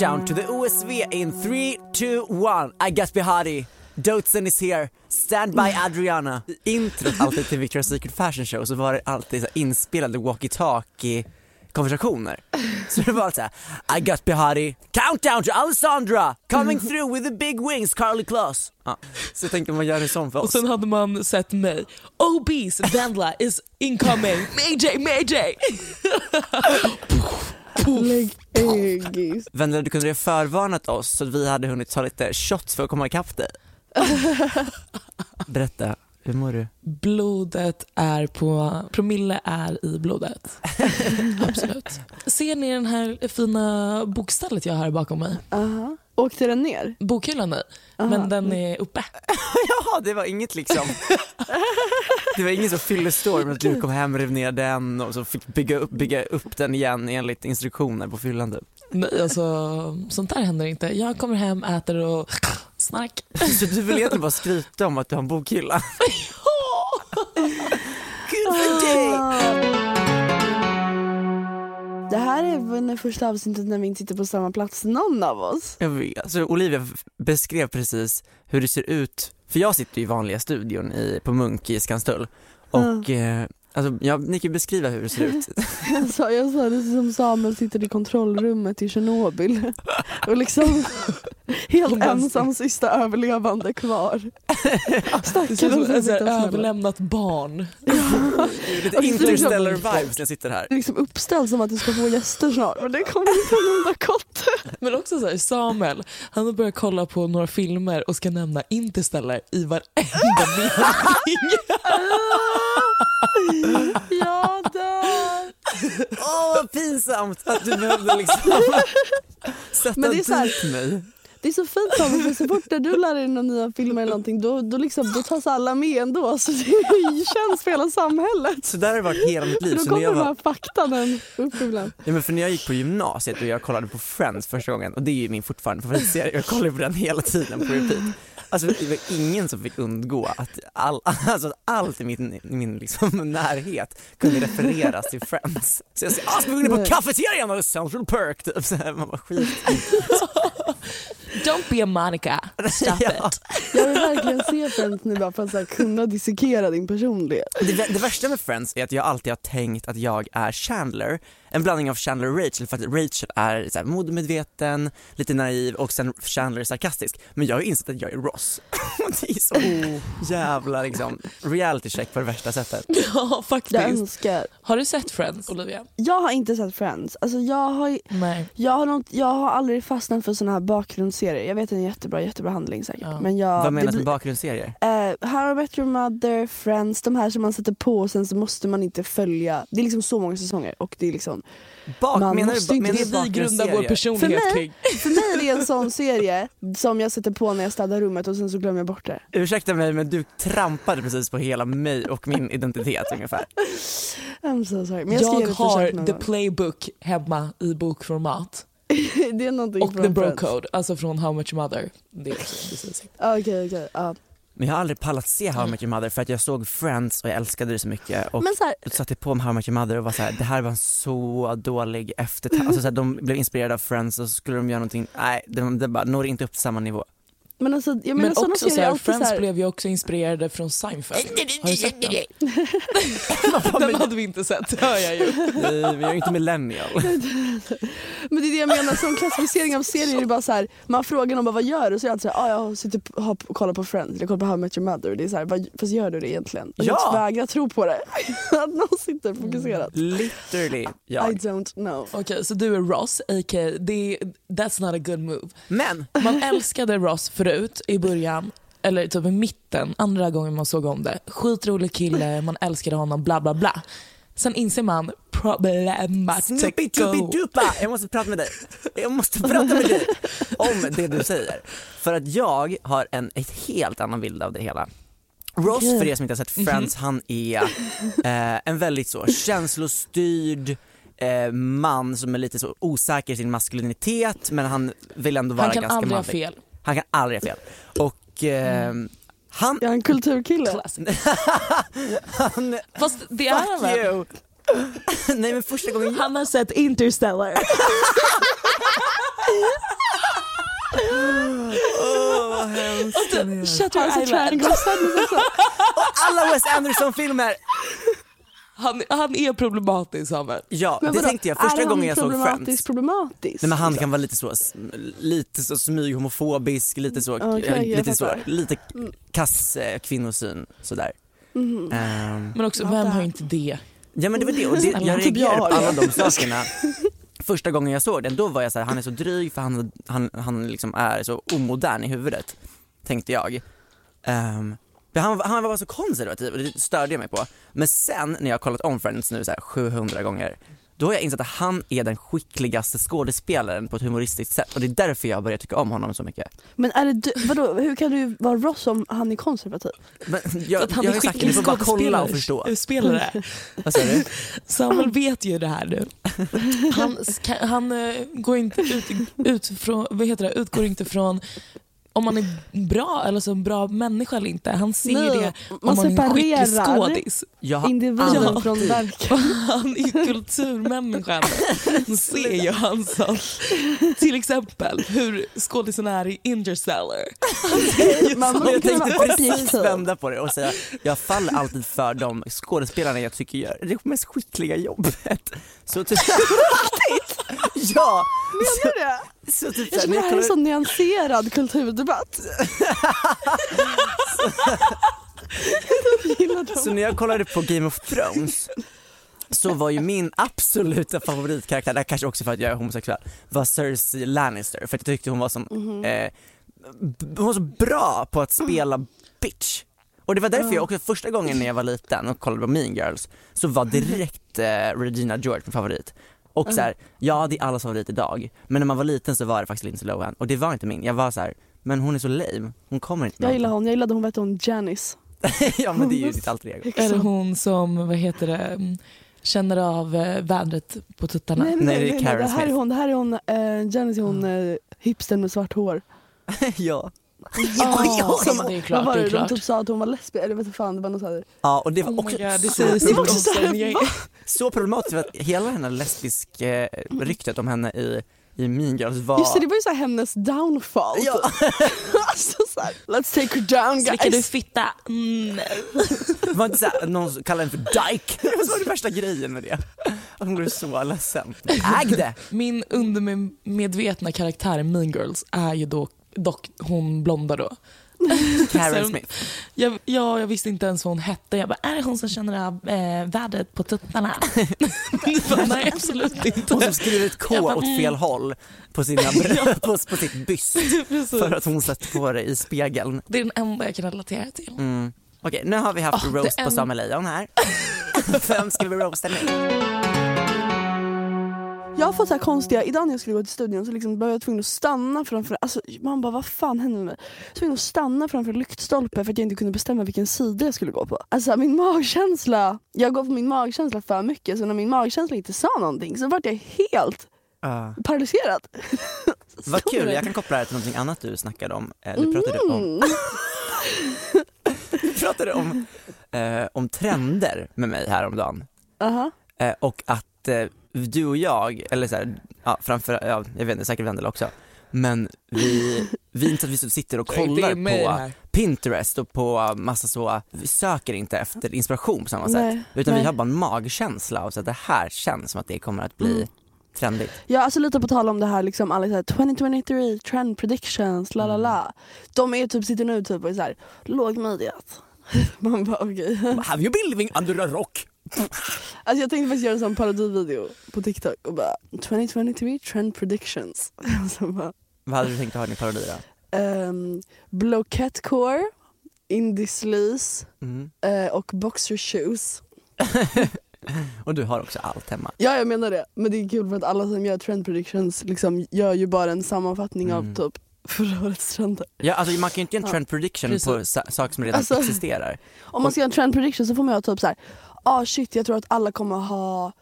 Countdown to the OSV in 3, 2, 1. I got Behari. Dotsen is here. Stand by Adriana. I introt alltid till Victoria's Secret Fashion Show så var det alltid så inspelade walkie-talkie konversationer. Så det var så här, I got Behari, countdown to Alessandra, coming through with the big wings, Carly Kloss. Ja. Så jag tänkte man gör det sån för Och oss. sen hade man sett mig. Obese Vendla is incoming. Mayday, mayday! Lägg äggis. Vendela, du kunde ha förvarnat oss så att vi hade hunnit ta lite shots för att komma ikapp dig. Berätta, hur mår du? Blodet är på, promille är i blodet. Absolut. Ser ni den här fina bokstället jag har bakom mig? Aha. Åkte den ner? Bokhyllan nej, Aha. men den är uppe. Jaha, det var inget liksom. Det var ingen som fyllde storm att du kom hem, rev ner den och så fick bygga upp, bygga upp den igen enligt instruktioner på fyllan typ. Nej, alltså, sånt där händer inte. Jag kommer hem, äter och snark. Så du vill egentligen bara skryta om att du har en bokhylla? Good for dig! Det här är det första avsnittet när vi inte sitter på samma plats någon av oss. Jag vet. Så Olivia beskrev precis hur det ser ut, för jag sitter i vanliga studion i, på Munk i Skanstull och eh, alltså, jag, ni kan beskriva hur det ser ut. Jag sa, jag sa det som Samuel sitter i kontrollrummet i Tjernobyl och liksom helt ensam sista överlevande kvar. Snäller. överlämnat barn. Lite Och så liksom- interstellar vibes när jag sitter här. Liksom uppställt som att du ska få gäster snart men det kommer inte en enda kotte. Men också så här, Samuel, han har börjat kolla på några filmer och ska nämna Interstellar i varenda mening. Jag dör! Åh vad pinsamt att du behövde liksom sätta Men det är så här- dit mig. Det är så fint Samuel för så fort du lär dig några nya filmer eller någonting då, då, liksom, då tas alla med ändå så det känns för hela samhället. Så där har det varit hela mitt liv. Då Så när kommer jag de var, här faktanen upp ibland. ja, men för när jag gick på gymnasiet och jag kollade på Friends första gången och det är ju min fortfarande favoritserie, jag kollar på den hela tiden på repeat. Alltså det var ingen som fick undgå att all, alltså, allt i min, min liksom, närhet kunde refereras till Friends. Så jag säger ah, ska vi gå ner på kafeterian och Central Perk typ. Så här, man bara skit Don't be a Monica, stop Ja. it. Jag vill verkligen se Friends nu bara för att så här, kunna dissekera din personlighet. Det, det värsta med Friends är att jag alltid har tänkt att jag är Chandler, en blandning av Chandler och Rachel för att Rachel är så här modemedveten, lite naiv och sen Chandler är sarkastisk. Men jag har ju insett att jag är Ross. Det är så jävla liksom reality check på det värsta sättet. Ja, Jag faktiskt. önskar. Har du sett Friends, Olivia? Jag har inte sett Friends. Alltså jag, har, Nej. jag, har något, jag har aldrig fastnat för såna här bakgrundsserier. Jag vet en jättebra, jättebra handling säkert. Ja. Men jag, Vad det menas blir- med bakgrundsserier? Eh, How I Met Your Mother, Friends, de här som man sätter på och sen så måste man inte följa. Det är liksom så många säsonger och det är liksom Bak, Man menar måste du, inte- menar vi grundar vår personlighet För mig- kring. För mig är det en sån serie som jag sätter på när jag städar rummet och sen så glömmer jag bort det. Ursäkta mig men du trampade precis på hela mig och min identitet ungefär. I'm so sorry. Men jag, ska Jag har the playbook hemma i bokformat. det är någonting Och från the bro Friends. code, alltså från How Much Your Mother. Det är också precis. Ah, Okej okej. ja. Men jag har aldrig pallat se How I Met Your Mother för att jag såg Friends och jag älskade det så mycket och Men så här, satte på mig How I Met Your Mother och var så här, det här var en så dålig eftertanke. Alltså så här, de blev inspirerade av Friends och så skulle de göra någonting, nej det, det bara når inte upp till samma nivå. Men alltså, jag menar Men också serier så är här, alltid Friends så här, blev ju också inspirerade från Seinfeld. Har du sett den? Den hade vi inte sett, hör jag ju. Nej, men jag är inte millennial. Men det är det jag menar, som klassificering av serier är det bara så här, man frågar någon bara, vad gör du? Så är jag alltid såhär, ah, jag sitter har, kollar på Friends, eller kollar på How I Met Your Mother. Det är så här, fast gör du det egentligen? Och Ja. Jag vägrar tro på det. att någon sitter fokuserat. Literally I jag. don't know. Okej, så du är Ross, a.k.a. det, that's not a good move. Men, Man älskade Ross förut i början, eller typ i mitten, andra gången man såg om det. Skitrolig kille, man älskade honom, bla bla bla. Sen inser man problematico. Jag måste prata med dig. Jag måste prata med dig om det du säger. För att jag har en helt annan bild av det hela. Ross, för er som inte har sett Friends, han är eh, en väldigt så känslostyrd eh, man som är lite så osäker i sin maskulinitet men han vill ändå vara Han kan ganska aldrig ha manlig. fel. Han kan aldrig ha fel. Och eh, han, Jag är en kulturkille. Han Fast det är han väl? Nej men första gången jag Han har sett Interstellar. Åh vad hemskt Och of Sadness också. Alla Wes Anderson-filmer! Han, han är problematisk Samuel. Ja, Men det vadå, tänkte jag första är gången jag såg Friends. problematisk? Nej men han kan vara lite så, lite så smyghomofobisk, lite så, Okej, eh, lite så, lite kass eh, kvinnosyn sådär. Mhm. Ehm, Men också, vem har inte det? ja men det var det, och det, jag typ reagerade på alla de sakerna första gången jag såg den, då var jag så här, han är så dryg för han, han, han liksom är så omodern i huvudet, tänkte jag. För han, han var så konservativ och det störde jag mig på. Men sen när jag har kollat om Friends nu så här 700 gånger, då har jag insett att han är den skickligaste skådespelaren på ett humoristiskt sätt och det är därför jag börjar tycka om honom så mycket. Men är det du, vadå, hur kan du vara Ross om han är konservativ? Men jag, att han jag är sagt skicklig får bara kolla och skådespelare. förstå. Spelare. Vad sa du? Samuel vet ju det här nu. Han, han eh, går inte ut, ut från, vad heter det, utgår inte från om man är bra eller så en bra människa eller inte. Han ser Nej, det man om man är en skicklig skådis. Jag har Individen Ja. från verket. Han är kulturmänniskan. Man ser ju han som, till exempel hur skådisen är i Interstellar. Man jag tänkte precis objektiv. vända på det och säga, jag faller alltid för de skådespelarna jag tycker gör det mest skickliga jobbet. Så typ... ja! Menar du det? Så typ Jag känner när det här är en kollar, så nyanserad kulturdebatt. Så när jag kollade på Game of Thrones så var ju min absoluta favoritkaraktär, det här kanske också för att jag är homosexuell, var Cersei Lannister för att jag tyckte hon var som, Mhm. eh, hon var så bra på att spela bitch. Och det var därför jag också första gången när jag var liten och kollade på Mean Girls så var direkt eh, Regina George min favorit. Och så här, ja det är allas favorit idag, men när man var liten så var det faktiskt Lindsay Lohan och det var inte min. Jag var så här, men hon är så lame, hon kommer inte Jag gillar hon, jag gillade hon, hette hon, Janice. Ja men det är ju ditt alter ego. Eller hon som, vad heter det, mm, känner av eh, vädret på tuttarna. Nej, nej, Nej, nej, det är nej, Karen det här är hon, det här är hon, eh, Janice är hon eh, hipstern med svart hår. ja. Ja, Som- det är klart. vad var det de typ sa att hon var lesbisk, eller vet fan, det var något såhär. Ja och det var Oh också God, så, Det också så här, så problematiskt för att hela den här lesbisk eh, ryktet om henne i, i Mean Girls var... Just det, det var ju så här hennes downfall. Ja. alltså såhär, let's take her down Slickar du guys. fitta? Mm. Det var inte såhär, någon kallade henne för dyke. Det var så den värsta grejen med det. Att hon blev så ledsen. Äg det! Min undermedvetna karaktär i Mean Girls är ju då, dock hon blonda då. Karen Smith. Jag, ja, jag visste inte ens vad hon hette. Jag bara, är det hon som känner av eh, vädret på tuttarna? Nej, absolut inte. Hon som skriver ett K bara, åt mm. fel håll på, sina på, på sitt byst för att hon sätter på det i spegeln. Det är den enda jag kan relatera till. Mm. Okej, nu har vi haft det roast är på en- Samuel Lejon här. Vem ska vi roasta nu? Jag har fått så här konstiga, idag när jag skulle gå till studion så liksom var jag tvungen att stanna framför, alltså man bara vad fan händer med mig? Tvungen att stanna framför en lyktstolpe för att jag inte kunde bestämma vilken sida jag skulle gå på. Alltså min magkänsla, jag går på min magkänsla för mycket så när min magkänsla inte sa någonting så vart jag helt Uh, paralyserad. vad kul, jag kan koppla det här till någonting annat du snackade om. Eh, Du pratade om, Mm. du pratade om, eh, om trender med mig häromdagen. Aha. Eh, och att eh, du och jag, eller så här, ja, framför, ja, jag vet inte, säkert Vendela också, men vi, vi är inte att vi sitter och kollar på Pinterest och på massa så, vi söker inte efter inspiration på samma Nej, sätt. Utan vi nej. har bara en magkänsla av att det här känns som att det kommer att bli Mm. trendigt. Ja alltså lite på tal om det här liksom alla så här 2023 trend predictions la la la. De är typ, sitter nu typ och är såhär lågmidjat. Man bara okej. Have you been living under a rock? Alltså jag tänkte faktiskt göra en sån parodivideo på TikTok och bara 2023 trend predictions. Så bara, Vad hade du tänkt att ha i din parodi då? um, Bloquettecore, indie sleaze Mm. eh, och boxer shoes. Och du har också allt hemma. Ja jag menar det, men det är kul för att alla som gör trend predictions liksom gör ju bara en sammanfattning Mm. av typ förra årets trender. Ja, alltså man kan ju inte göra en Ja, trend prediction precis. på sa- saker som redan Alltså- existerar. Om man ska göra en trend prediction så får man göra typ så här. Ah shit jag tror att alla kommer ha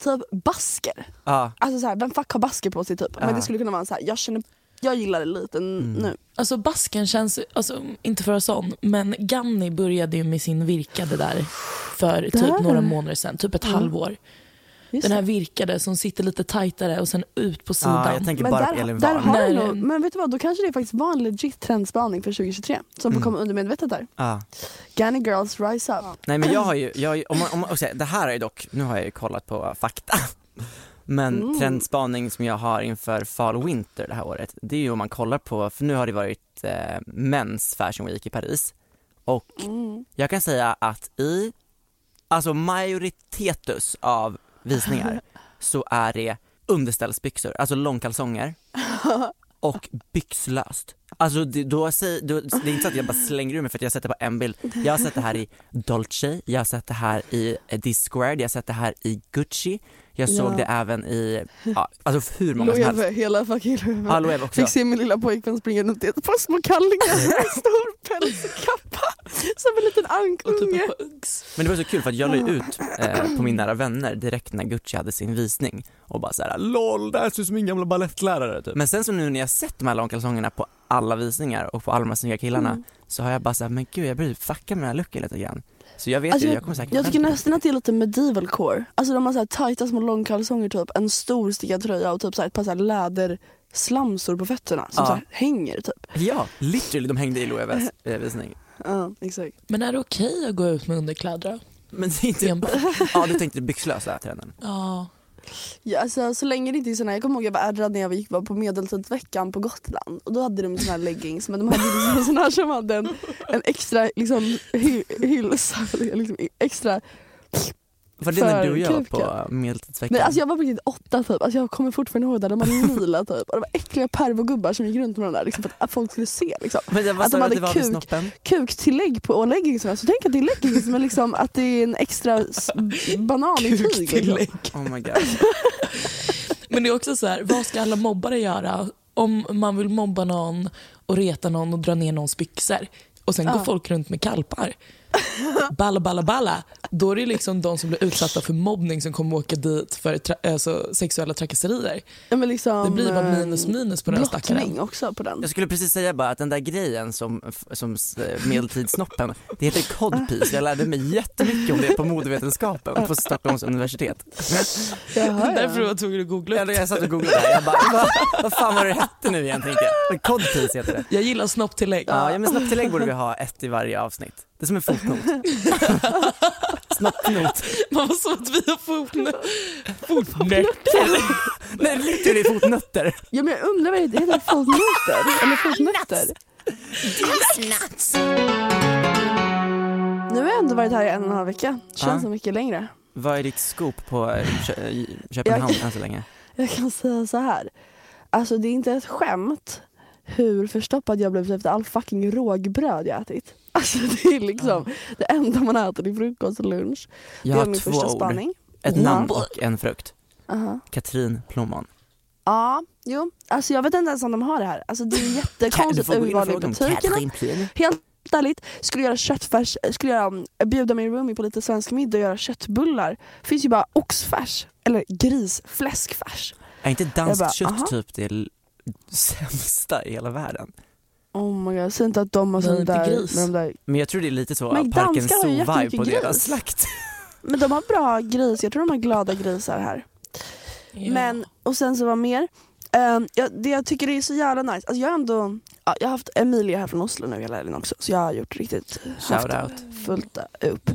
typ basker. Ja, Alltså så här, vem fuck har basker på sig typ? Ja. Men det skulle kunna vara så här, jag känner, jag gillar det lite Mm. nu. Alltså basken känns, alltså, inte för att sån, men Ganni började ju med sin virkade där för typ Där. några månader sedan, typ ett Mm. halvår. Just Den här virkade som sitter lite tajtare och sen ut på sidan. ja jag tänker men bara på där, Elin där har du nog, men vet du vad, då kanske det faktiskt var en legit trendspaning för 2023 som får Mm. komma undermedvetet där. Ja. Ganny girls rise up. Nej men jag har ju, jag har ju om man, om man, så, det här är ju dock, nu har jag ju kollat på fakta. Men Mm. trendspaning som jag har inför fall winter det här året, det är ju om man kollar på, för nu har det varit eh, Men's Fashion Week i Paris. Och Mm. jag kan säga att i, alltså majoritetus av visningar så är det underställsbyxor, alltså långkalsonger och byxlöst. Alltså det, då då, det är inte så att jag bara slänger ur mig för att jag har sett det på en bild. Jag har sett det här i Dolce, jag har sett det här i eh, Discord, jag har sett det här i Gucci, jag såg Ja. det även i, ja, alltså hur många som helst. Hela fucking Loewe. Ja, Loewe också. Fick se min lilla pojkvän springa runt i ett par små kallingar med en stor pälskappa som en liten typ ankunge. Uggs. Men det var så kul för att jag la ut eh, på min nära vänner direkt när Gucci hade sin visning och bara såhär LOL, det här ser ut som min gamla balettlärare typ. Men sen så nu när jag sett de här långkalsongerna på alla visningar och på alla de här snygga killarna Mm. så har jag bara såhär, men gud jag blir fucka med den här looken lite grann. Så jag vet Alltså, ju, jag kommer säkert Jag tycker nästan att det är lite medieval core. Alltså de har så här tajta små långkalsonger typ, en stor stickad tröja och typ så här, ett par så här läderslamsor på fötterna som Ja. så här hänger typ. Ja, literally, de hängde i Loeves eh, visning. Ja exakt. Men är det okej att gå ut med underkläder då? Men det är inte, ja du tänkte byxlösa trenden. Ja. Ja, alltså, så länge det inte är såna, jag kommer ihåg jag var ärrad när jag gick var på medeltidsveckan på Gotland. Och då hade de såna här leggings men de hade liksom såna här som hade en, en extra liksom, hy, hylsa, liksom, extra var det när För du och jag kuken. på medeltidsveckan? Nej, alltså jag var på riktigt åtta typ, alltså jag kommer fortfarande ihåg det. De var lila typ och det var äckliga pervogubbar som gick runt med de där liksom, för att folk skulle se. Liksom. Men det var att de att det hade vid kuk. Kuktillägg på leggingsarna, så tänk att det är leggings men liksom att det är en extra banan i tyg. Liksom. Oh my god. Men det är också så här, vad ska alla mobbare göra om man vill mobba någon och reta någon och dra ner någons byxor och sen Ja. går folk runt med kalpar. Balla balla balla. Då är det liksom de som blir utsatta för mobbning som kommer åka dit för tra- alltså, sexuella trakasserier. Ja, men liksom, Det blir bara eh, minus minus på den stackaren. också på den. Jag skulle precis säga bara att den där grejen som, som eh, medeltidssnoppen, det heter codpiece. Jag lärde mig jättemycket om det på modevetenskapen på Stockholms universitet. Jaha, Därför var ja. jag tvungen att googla. Jag, jag satt och googlade det jag bara, vad, vad fan var det hette nu igen tänkte jag? Men Codpiece heter det. Jag gillar snopptillägg. Ja, ja men snopptillägg borde vi ha ett i varje avsnitt. Det är som en fotnot. Snoppnot. Man var så att vi har fotnö- fotnötter. Nej, literally fotnötter. ja men jag undrar vad det heter, fotnoter? Eller fotnötter? Nu har jag ändå varit här i en och en halv vecka. Känns som mycket längre. Vad är ditt scoop på eh, Kö- Köpenhamn än så länge? Jag kan säga så här. Alltså det är inte ett skämt hur förstoppad jag blivit efter all fucking rågbröd jag ätit. Alltså det är liksom det enda man äter till frukost och lunch. Jag det är min första ord. spaning. Ett namn och en frukt. Aha. Katrin Plommon. Ja, jo. Alltså jag vet inte ens om de har det här. Alltså det är jättekonstigt urval i butikerna. Helt ärligt, skulle jag göra köttfärs, skulle jag um, bjuda min roomie på lite svensk middag och göra köttbullar. finns ju bara oxfärs, eller gris, fläskfärs. Är inte danskt bara, kött aha. typ det sämsta i hela världen? Oh my god, säg inte att de har sånt där, gris. med de där Men jag tror det är lite så Men Parken har ju jättemycket på deras gris. slakt. Men de har bra gris, jag tror de har glada grisar här. Ja. Men, och sen så var mer, Ehm, jag, det jag tycker är så jävla nice, alltså jag har ändå, ja, jag har haft Emilia här från Oslo nu hela helgen också så jag har gjort riktigt haft Shout det out. fullt upp.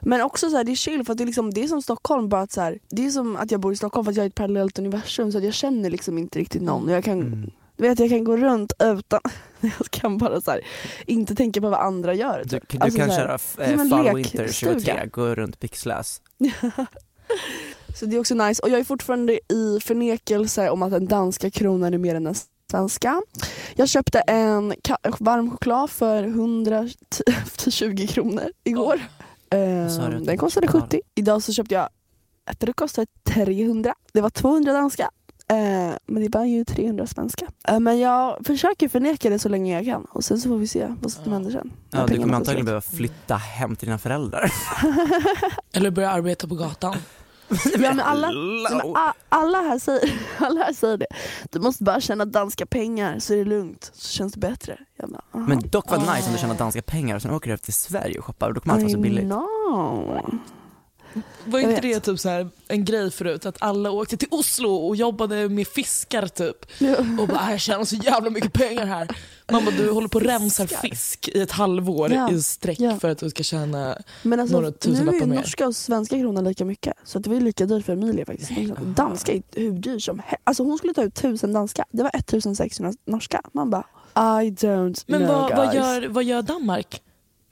Men också så här, det är chill för att det är, liksom, det är som Stockholm bara att så här, det är som att jag bor i Stockholm för att jag är ett parallellt universum så jag känner liksom inte riktigt någon. Jag kan, Mm. vet, jag kan gå runt utan, jag kan bara så här, inte tänka på vad andra gör. Du, typ. du Alltså kan köra eh, Fall Winter lekstuga. 23, gå runt pixläs. Så det är också nice. Och jag är fortfarande i förnekelse om att den danska kronan är mer än den svenska. Jag köpte en varm choklad för 120 kronor igår. Ehm, att den kostade betalade? 70. Idag så köpte jag ett det kostade 300. Det var 200 danska. Eh, men det var ju 300 svenska. Eh, men jag försöker förneka det så länge jag kan och sen så får vi se vad som händer sen. Ja, du kommer antagligen behöva flytta hem till dina föräldrar. Eller börja arbeta på gatan. Ja, men alla, alla, här säger, alla här säger det. Du måste bara tjäna danska pengar så är det lugnt, så känns det bättre. Jag bara. Men dock var nice om du tjänar danska pengar och sen åker du upp till Sverige och shoppar, då kommer allt vara så I billigt. know. Var inte det typ så här en grej förut? Att alla åkte till Oslo och jobbade med fiskar typ. Ja. Och bara jag tjänar så jävla mycket pengar här. Man bara du håller på och Fiskar. fisk i ett halvår Ja. i sträck Ja. för att du ska tjäna Men alltså, Några nu tusen är ju lappar mer. norska och svenska kronan lika mycket. Så det var ju lika dyrt för Emilia faktiskt. Danska är hur dyr som helst. Alltså hon skulle ta ut 1000 danska, det var 1600 norska. Man bara, I don't Men know vad, vad, guys. gör, vad gör Danmark?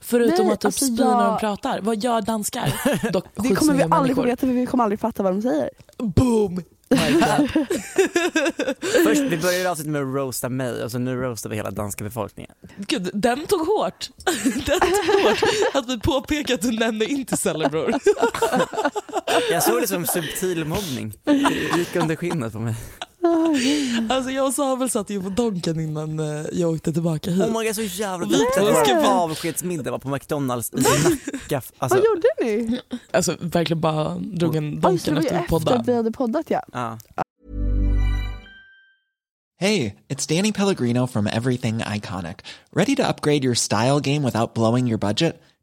Förutom Nej, att typ alltså spy när de pratar. Vad gör danskar? Dock Det kommer vi aldrig få veta för vi kommer aldrig fatta vad de säger. Boom! Först, vi började avsnittet med att roasta mig och så nu roastar vi hela danska befolkningen. Gud, den tog hårt. Den tog hårt. Att vi påpekar att du nämnde inte celler bror. Jag såg det som subtil mobbning. Det gick under skinnet på mig. Alltså jag och Samuel satt ju på Donken innan eh, jag åkte tillbaka hit. Oh my god så jävla Vi ska Vår avskedsmiddag var på McDonalds i Nacka. Alltså, Vad gjorde ni? Alltså verkligen bara drog en Donken det efter vi efter poddade. att vi hade poddat ja. ja. Hey, it's Danny Pellegrino from Everything Iconic. Ready to upgrade your style game without blowing your budget?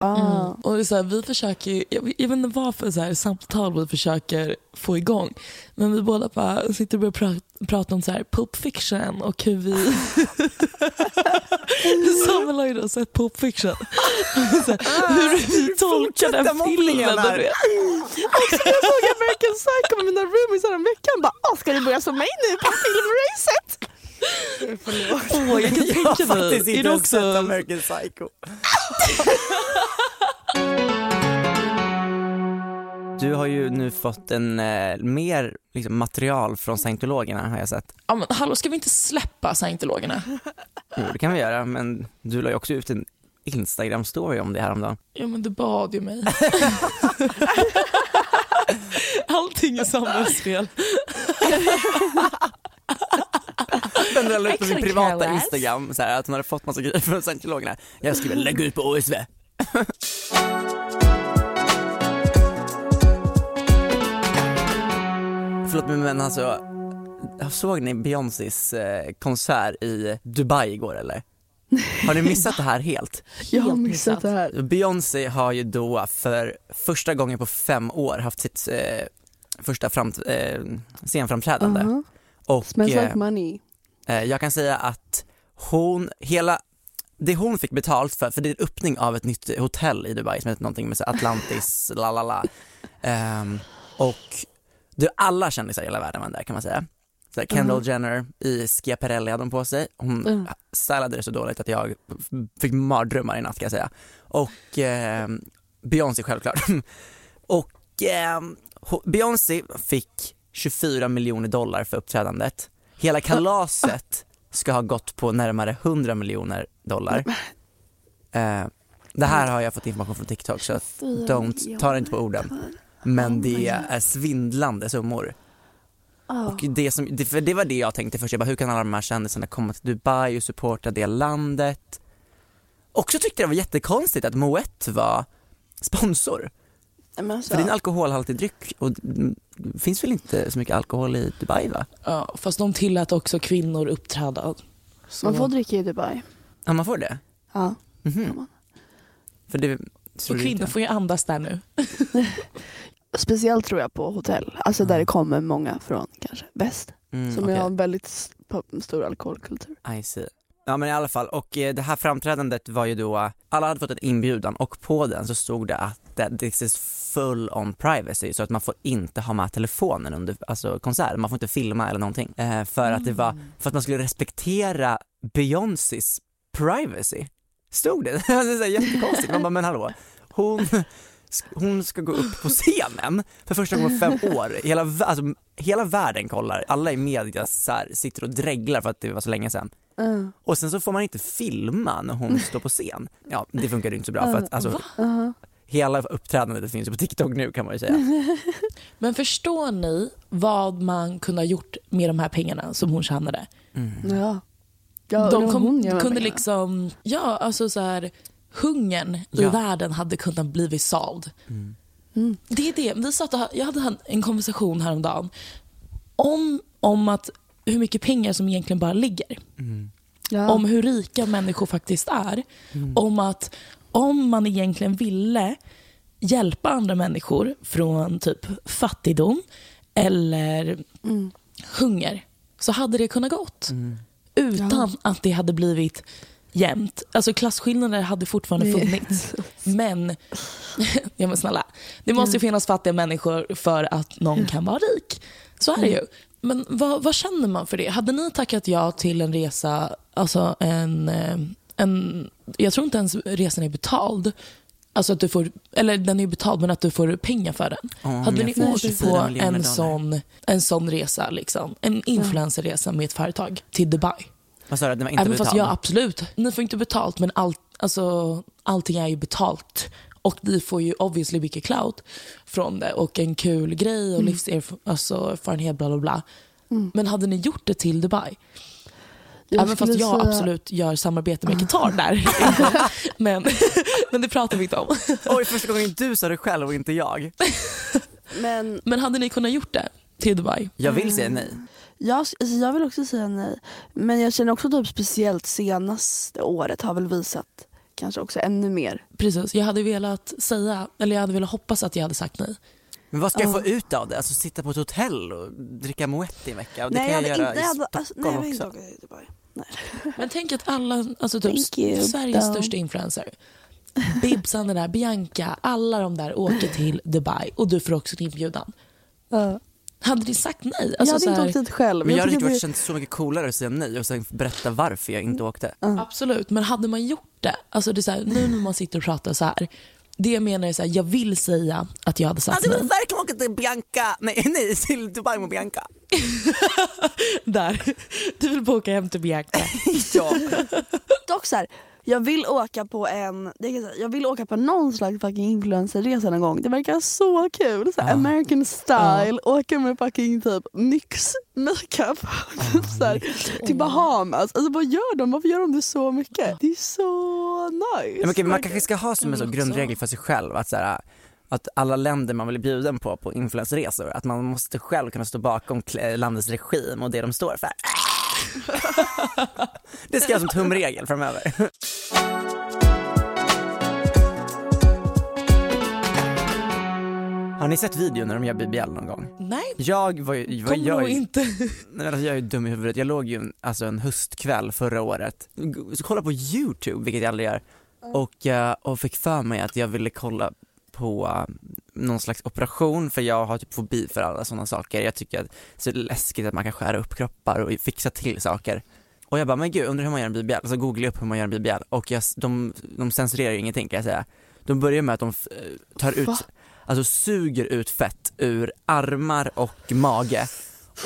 Ah. Mm. Och det är så här, vi försöker, jag, jag vet inte vad för så här, samtal vi försöker få igång. Men vi båda bara sitter och börjar pra- prata om så här, Pulp Fiction och hur vi... Samuel har ju då sett Pulp Fiction. så här, hur vi tolkar den filmen. och du vet. Också jag såg American Psycho med mina roomies häromveckan. Bara, ah, ska du börja som mig nu på filmracet? Åh, jag kan tänka mig. Är ens också... American Psycho. Du har ju nu fått en eh, mer liksom, material från scientologerna har jag sett. Ja, men, hallå, ska vi inte släppa scientologerna? Jo, det kan vi göra, men du la ju också ut en Instagram-story om det häromdagen. Ja men du bad ju mig. Allting är Samuels fel. Den la ut på sin Excellent, privata. Instagram, så här, att hon hade fått massa grejer från scientologerna. Jag skriver lägg ut på OSV. Förlåt mig men alltså, såg ni Beyoncés eh, konsert i Dubai igår eller? Har ni missat det här helt? Jag har missat det här. Beyoncé har ju då för första gången på fem år haft sitt eh, första framt, eh, scenframträdande. Uh-huh. Och Smells eh, like money. eh, jag kan säga att hon, hela, det hon fick betalt för, för det är en öppning av ett nytt hotell i Dubai som heter någonting med så Atlantis, la la la. Ehm, och det, alla kändisar i hela världen var där kan man säga. Så Kendall Jenner i Schiaparelli hade hon på sig. Hon Mm. stylade det så dåligt att jag fick mardrömmar i natt kan jag säga. Och eh, Beyoncé självklart. och eh, Beyoncé fick 24 miljoner dollar för uppträdandet. Hela kalaset ska ha gått på närmare 100 miljoner dollar. Eh, det här har jag fått information från TikTok så don't, ta det inte på orden. Men det är svindlande summor. Och det, som, det, för det var det jag tänkte först, jag bara, hur kan alla de här kändisarna komma till Dubai och supporta det landet? Också tyckte jag det var jättekonstigt att Moet var sponsor. Men alltså, För det är en alkoholhaltig dryck och det finns väl inte så mycket alkohol i Dubai va? Ja, fast de tillät också kvinnor uppträda. Så... man får dricka i Dubai. Ja man får det? Ja. Mhm. För det Och kvinnor får ju andas där nu. Speciellt tror jag på hotell. Alltså där det kommer många från kanske väst. Mm, som okej. har en väldigt stor alkoholkultur. I see. Ja men i alla fall, och eh, det här framträdandet var ju då, alla hade fått en inbjudan och på den så stod det att det- this is full on privacy så att man får inte ha med telefonen under alltså, konserten, man får inte filma eller någonting. Eh, för att det var, för att man skulle respektera Beyoncés privacy. Stod det? det är jättekonstigt, man bara men hallå, hon, hon ska gå upp på scenen för första gången på fem år. Hela, alltså, hela världen kollar, alla i media så här, sitter och dreglar för att det var så länge sedan. Uh. Och sen så får man inte filma när hon står på scen. Ja, det funkar ju inte så bra för att alltså, Uh-huh. Hela uppträdandet finns ju på TikTok nu kan man ju säga. Men förstår ni vad man kunde ha gjort med de här pengarna som hon tjänade? Ja. ja de kom, hon kunde pengarna. liksom, ja alltså så här, hungern i Ja. världen hade kunnat blivit såld. Mm. Det är det, vi satt och, jag hade en konversation häromdagen om, om att hur mycket pengar som egentligen bara ligger. Ja. Om hur rika människor faktiskt är. Om att om man egentligen ville hjälpa andra människor från typ fattigdom eller Mm. hunger så hade det kunnat gått. Utan att det hade blivit jämnt. Alltså klasskillnader hade fortfarande funnits. Men, ja men snälla, det måste ju finnas fattiga människor för att någon kan vara rik. Så är det ju. Men vad, vad känner man för det? Hade ni tackat ja till en resa, alltså en, eh, en jag tror inte ens resan är betald. Alltså att du får, eller den är betald men att du får pengar för den. Om Hade ni åkt 24 på en dollar. sån, en sån resa, liksom, en influencerresa med ett företag till Dubai? Vad sa du, att det var inte Även betalt? fast ja absolut, ni får inte betalt men allt, alltså, allting är ju betalt. Och ni får ju obviously mycket clout från det och en kul grej och livserfarenhet, alltså, bla bla bla. Mm. Men hade ni gjort det till Dubai? Jag Även fast jag säga- absolut gör samarbete med Qatar där. men, men det pratar vi inte om. Oj, första gången du sa det själv och inte jag. Men Men hade ni kunnat gjort det till Dubai? Jag vill säga nej. jag, alltså jag vill också säga nej. Men jag känner också typ speciellt senaste året har väl visat kanske också ännu mer. Precis, jag hade velat säga, eller jag hade velat hoppas att jag hade sagt nej. Men vad ska jag Ja. få ut av det? Alltså sitta på ett hotell och dricka moët i en vecka? Och det nej, kan jag, hade göra inte, i jag Stockholm hade, alltså, nej, jag vill inte också. åka till Dubai. Men tänk att alla, alltså typ Sveriges though. största influencer, Bibsan den där, Bianca, alla de där åker till Dubai och du får också en inbjudan. Ja. Hade ni sagt nej? jag Alltså, hade så inte här, åkt dit själv. Men jag hade tyckt det känts så mycket coolare att säga nej och sen berätta varför jag inte åkte. Absolut, men hade man gjort det, alltså det är så här, nu när man sitter och pratar så här, det jag menar är så här, jag vill säga att jag hade sagt Alltså, vill nej. verkligen åka till Bianca, nej, nej till Dubai med Bianca. Där. Du vill boka hem till Bianca. Ja. Dock så här, jag vill åka på en, jag, vill åka på någon slags fucking influencerresa någon gång. Det verkar så kul. Så Ja. American style, åka med fucking typ NYX makeup. typ så här, till Bahamas. Alltså vad gör de? Varför gör de det så mycket? Det är så nice. Ja, men okej, man kanske ska ha som en så Mm, grundregel för sig själv att, så här, att alla länder man blir bjuden på på influencerresor, att man måste själv kunna stå bakom landets regim och det de står för. det ska jag som tumregel framöver. Har ni sett videon när de gör BBL någon gång? Nej, Jag var ju, vad kommer jag, nog inte. Nej, alltså jag är dum i huvudet. Jag låg ju en, alltså en höstkväll förra året, så kolla på youtube, vilket jag aldrig gör, och, eh, och fick för mig att jag ville kolla på eh, någon slags operation för jag har typ fobi för alla sådana saker. Jag tycker att det är så läskigt att man kan skära upp kroppar och fixa till saker. Och jag bara, men gud, undrar hur man gör en BBL? Så googlade jag upp hur man gör en BBL och jag, de, de censurerar ju ingenting kan jag säga. De börjar med att de f- tar ut, Va? Alltså suger ut fett ur armar och mage.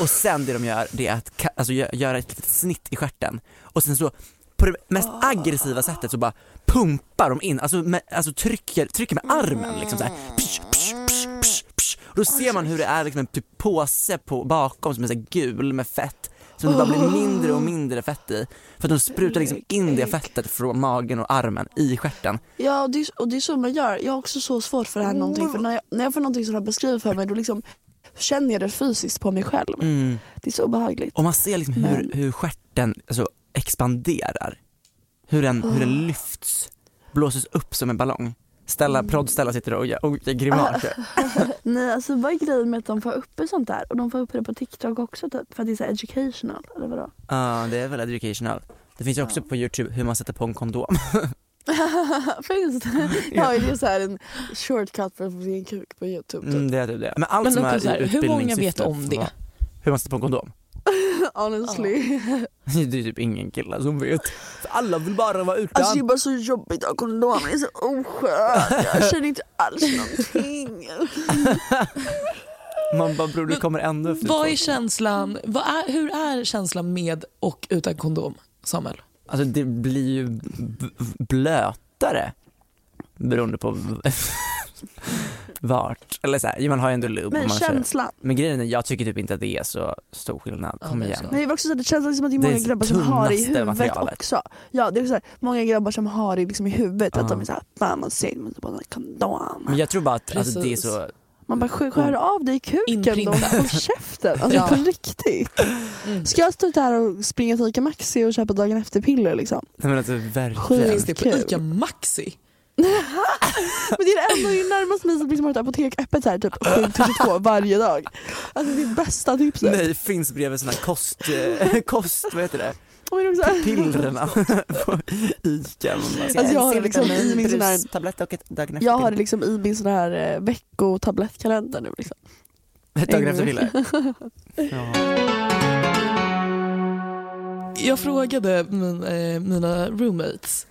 Och sen det de gör det är att alltså, gö- göra ett litet snitt i stjärten. Och sen så på det mest aggressiva sättet så bara pumpar de in, alltså, med, alltså trycker, trycker med armen liksom så här. Psh, psh, psh, psh. Och då ser man hur det är liksom en typ påse på, bakom som är så gul med fett som det bara blir mindre och mindre fett i. För att de sprutar liksom in det fettet från magen och armen i stjärten. Ja och det, är, och det är så man gör. Jag har också så svårt för det här någonting. För när jag, när jag får någonting som har beskrivit för mig då liksom känner jag det fysiskt på mig själv. Mm. Det är så obehagligt. Och man ser liksom hur, hur stjärten alltså, expanderar. Hur den, hur den lyfts, blåses upp som en ballong. Stella, prodd Stella sitter och gör, och gör grimaser. Nej alltså vad är grejen med att de får uppe sånt där? Och de får uppe det på TikTok också typ. För att det är så educational eller vadå? Ja, det är väl educational. Det finns ju också på youtube hur man sätter på en kondom. Finns det? Ja det är så här en shortcut för att få se en kuk på youtube typ. Mm, det är typ det. Men allt Men som är så här, hur många vet om det? Hur man sätter på en kondom? Honestly. Det är typ ingen kille som vet. För alla vill bara vara utan. Alltså det är bara så jobbigt att ha kondom, det är så oskönt. Jag känner inte alls någonting. Man bara bror du kommer ändå efter Vad är känslan, vad är, hur är känslan med och utan kondom, Samuel? Alltså det blir ju blötare beroende på vart. Eller så här, man har ju ändå lube. Men och man kör. känslan. Men grejen är, jag tycker typ inte att det är så stor skillnad. Ja, Kom det är igen. Men det är också så att det känns som att det är Det är många grabbar som har det i huvudet materialet. också. Ja det är så här, många grabbar som har det liksom i huvudet att Ja. de är såhär, fan man ser man på en kondom. Men jag tror bara att alltså, det är så, Man bara skär, skär av dig kuken då, Inprintat. håll käften. Alltså Ja. på riktigt. Mm. Ska jag stå här och springa till Ica Maxi och köpa dagen efter piller liksom? nej men alltså verkligen. Sjukt. Finns det på. ICA Maxi? Men det är det enda det är närmast mig som liksom har ett apotek öppet här typ 7 till 22 varje dag. Alltså det är bästa tipset. Nej, finns bredvid såna här kost, eh, kost, vad heter det? Pillerna på Ica. Alltså, jag har det liksom i min sån här- och ett dagen efter jag har det liksom i min sån här eh, veckotablettkalender nu liksom. Ett dagen en efter piller. Ja. Jag frågade min, eh, mina roommates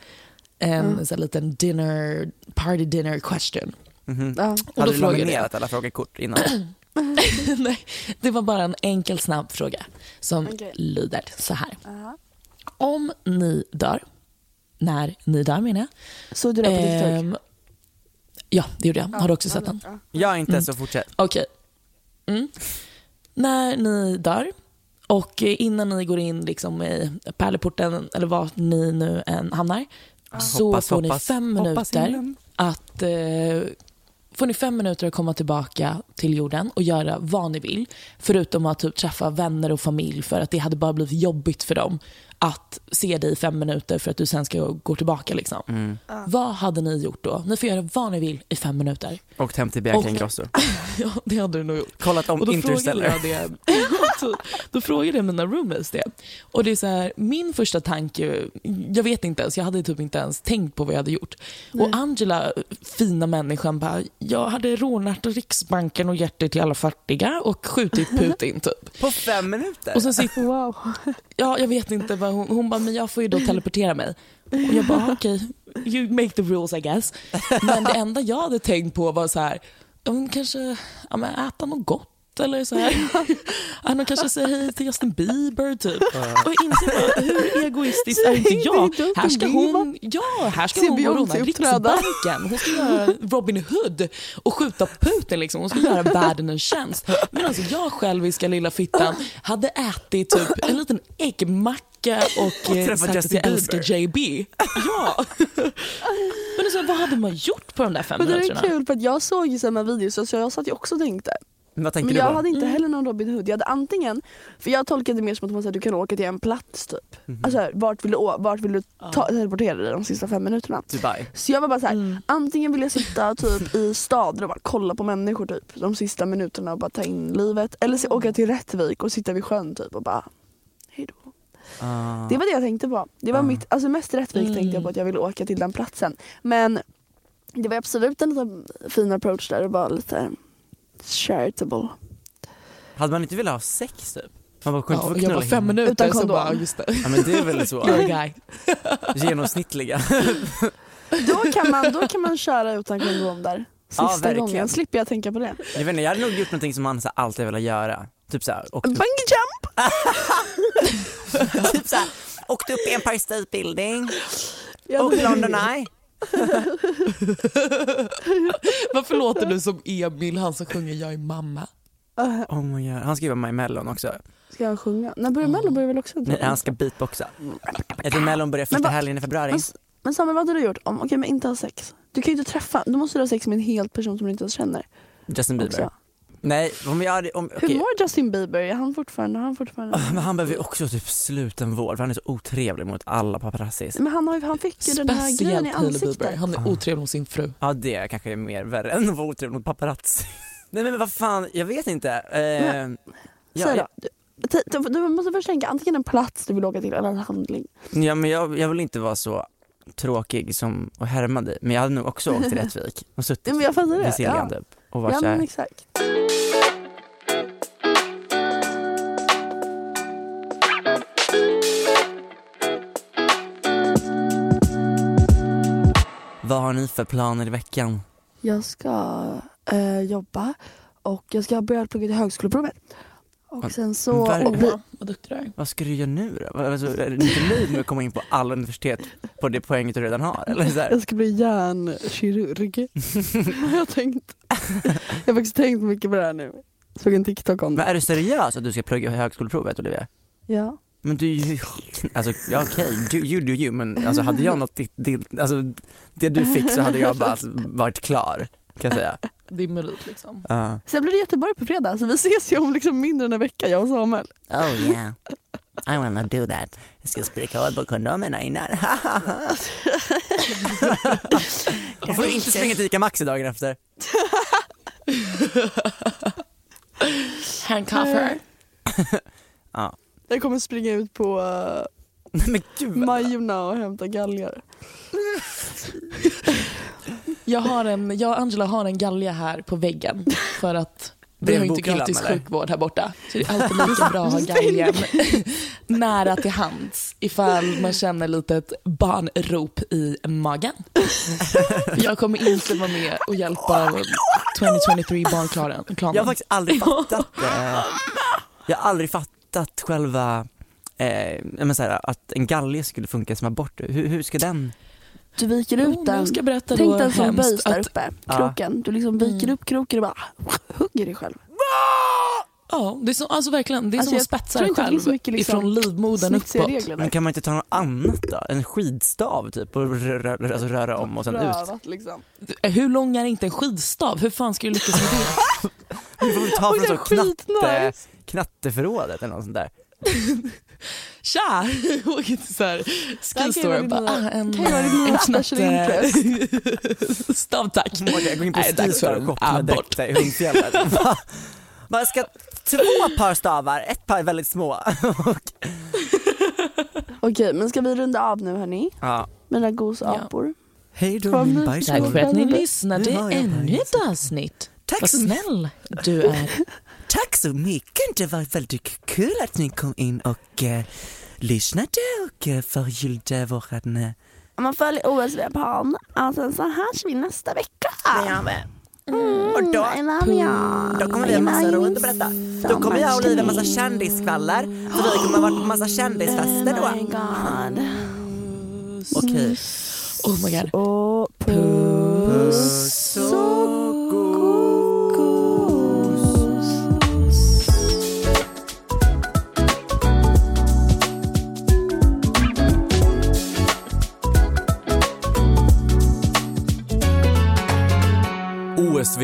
en Mm. så liten dinner, party dinner question. Mhm. Ja. Och Hade då du jag. laminerat alla frågekort innan? Nej, det var bara en enkel snabb fråga som Okej. lyder så här. Om ni dör, när ni dör menar jag. Såg du det på TikTok? Ehm, ja, det gjorde jag. Har du också sett den? Jag inte Mm. så fortsätt. Okej. Mm. När ni dör, Och eh, innan ni går in liksom i pärleporten, eller var ni nu än hamnar, så hoppas, får ni hoppas. fem Hoppas minuter att eh, får ni fem minuter att komma tillbaka till jorden och göra vad ni vill. Förutom att typ träffa vänner och familj för att det hade bara blivit jobbigt för dem att se dig i fem minuter för att du sen ska gå tillbaka. Liksom. Mm. Vad hade ni gjort då? Ni får göra vad ni vill i fem minuter. Åkt hem till Bianca Och- Ingrosso. Ja, det hade du nog gjort. Kollat om Och då Interstellar. Så- då frågade jag mina roommates det. Och det är så här, min första tanke, jag vet inte ens, jag hade typ inte ens tänkt på vad jag hade gjort. Och Angela, fina människan, bara, jag hade rånat Riksbanken och gett det till alla fattiga och skjutit Putin typ. På fem minuter? Och sen sitter, Wow. ja, jag vet inte vad hon, hon bara, men jag får ju då teleportera mig. Och jag bara, okej, you make the rules I guess. Men det enda jag hade tänkt på var så här, ja, kanske ja, men äta något gott eller så här. Ja, men kanske säga hej till Justin Bieber typ. Och inse bara, hur egoistisk är inte jag? Här ska hon, ja, här ska hon gå och råna. Riksbanken. Hon ska göra Robin Hood och skjuta Putin. Liksom. Hon ska göra världen en tjänst. Men alltså jag själviska lilla fittan hade ätit typ en liten äggmacka och eh, träffat sagt att jag älskar JB. Ja. Men alltså, vad hade man gjort på de där fem Men det är minuterna? kul för att jag såg ju samma video så jag satt ju också och tänkte. Vad tänker Men du jag på? hade inte Mm. heller någon Robin Hood. Jag hade antingen, för jag tolkade det mer som att man säger att du kan åka till en plats typ. Alltså här, vart vill du, vart vill du ta, teleportera dig de sista fem minuterna? Dubai. Så jag var bara så här, Mm. antingen vill jag sitta typ i staden och bara kolla på människor typ de sista minuterna och bara ta in livet. Eller så åka till Rättvik och sitta vid sjön typ och bara hejdå. Ah. Det var det jag tänkte på. Det var Ah. mitt, alltså mest Rättvik Mm. tänkte jag på att jag ville åka till den platsen. Men det var absolut en liten fin approach där och bara lite charitable. Hade man inte velat ha sex typ? Man bara, kunde Ja, och jag var fem minuter Utan så kondom. bara, just det. Ja men det är väl så. Genomsnittliga. Då kan man, då kan man köra utan kondom där. Sista Ja, verkligen. gången slipper jag tänka på det. Jag vet inte, jag hade nog gjort någonting som man så här, alltid velat göra. Typ såhär, Bungee jump! typ såhär, åkt upp i Empire State Building, hade- London Eye. Varför låter du som Emil, han som sjunger Jag är mamma? Oh my God. Han ska ju vara med i Mellon också. Ska jag sjunga? När börjar Mello? Börjar väl också? Nej, han ska beatboxa. Jag tror Mellon börjar första helgen i februari. Men, men Samuel vad hade du gjort om, okej men inte ha sex? Du kan ju inte träffa, då måste du ha sex med en helt person som du inte ens känner. Justin Bieber. Också. Nej, om jag hade, om, Hur okej. mår Justin Bieber? Är han fortfarande, har han fortfarande? Ah, Men han behöver ju också typ slutenvård för han är så otrevlig mot alla paparazzis. Men han, har, han fick ju den här grejen Speciellt i Hailey Bieber. ansiktet. Han är otrevlig mot sin fru. Ja det kanske är mer värre än att vara otrevlig mot paparazzi. Nej men vad fan, jag vet inte. Eh, ja, Säg då. Du, du, måste först tänka antingen en plats du vill åka till eller en handling. ja men jag, jag vill inte vara så tråkig som och härma dig. Men jag hade nog också åkt till Rättvik och suttit Ja, men jag vid Siljan Ja. typ. Och varit Ja men exakt. vad har ni för planer i veckan? Jag ska eh, jobba och jag ska börja plugga till högskoleprovet. Och sen så... ver- och vi, Vad duktig du är. Vad ska du göra nu då? Vad- Alltså, är du inte nöjd med att komma in på alla universitet på det poänget du redan har? Eller så här? jag ska bli hjärnkirurg. har jag tänkt. Jag har faktiskt tänkt mycket på det här nu. Såg en TikTok om Men det. är du seriös att du ska plugga högskoleprovet Olivia? Ja. Men du alltså ja, okej, du, you do you men alltså hade jag något, ditt, ditt, alltså det du fick så hade jag bara varit klar kan jag säga. Det är merit liksom. Ja. Sen blir det Göteborg på fredag så vi ses ju om liksom mindre än en vecka jag och Samuel. Oh yeah, I wanna do that. Jag ska spricka hål på kondomerna innan. Jag får inte springa till ICA Maxi dagen efter. Handcuffer. Ja. Jag kommer springa ut på uh, Majorna och hämta galgar. Jag, har en, jag och Angela har en galge här på väggen för att vi har inte gratis eller? sjukvård här borta. Så det är alltid lika bra att ha galgen nära till hands ifall man känner lite ett barnrop i magen. Jag kommer inte vara med och hjälpa 2023 barnklanen. Jag har faktiskt aldrig fattat eh, Jag har aldrig fattat själva eh, menar så här, att en galge skulle funka som abort. Hur, hur ska den? Du viker ut den. jag ska berätta Tänk den som böjs där uppe, kroken. Du liksom viker Mm. upp kroken och bara hugger dig själv. Ja, det är så, alltså verkligen. Det är Alltså, som att spetsa dig själv mycket, liksom, ifrån livmodern uppåt. Men kan man inte ta något annat då? En skidstav typ och röra, röra, alltså röra om och sen ut? Prövat, liksom. Hur lång är inte en skidstav? Hur fan ska du lyckas med det? Du får väl ta från knatte, knatteförrådet eller något sånt där. Tja! Åker till så här Det ski här kan ju store vara och bara, ah, en, kan ju vara din nya en special knatte... Stav tack. Jag går in på Nej, det är så starkare shop ah, direkt i Hundfjället. Man ska två par stavar, ett par är väldigt små. Okej, men ska vi runda av nu hörni? ja. Mina gosapor. Hej då min bajskorv. Tack för att ni lyssnade jag ännu ett avsnitt. Tack Vad snäll du är. Tack så mycket, det var väldigt kul att ni kom in och eh, lyssnade och uh, förgyllde våran... Uh, Man följer och sen så hörs vi nästa vecka. och då, då kommer vi ha massa roligt att berätta. Då kommer jag och Olivia massa kändisskvaller. Så vi kommer ha varit på massa kändisfester Oh my då. god. Okej. Oh my god.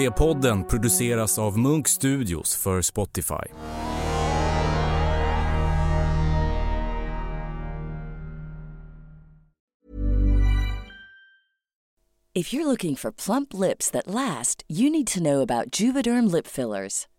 OSV-podden produceras av Munk Studios för Spotify. If you're looking for plump lips that last, you need to know about Juvederm lip fillers.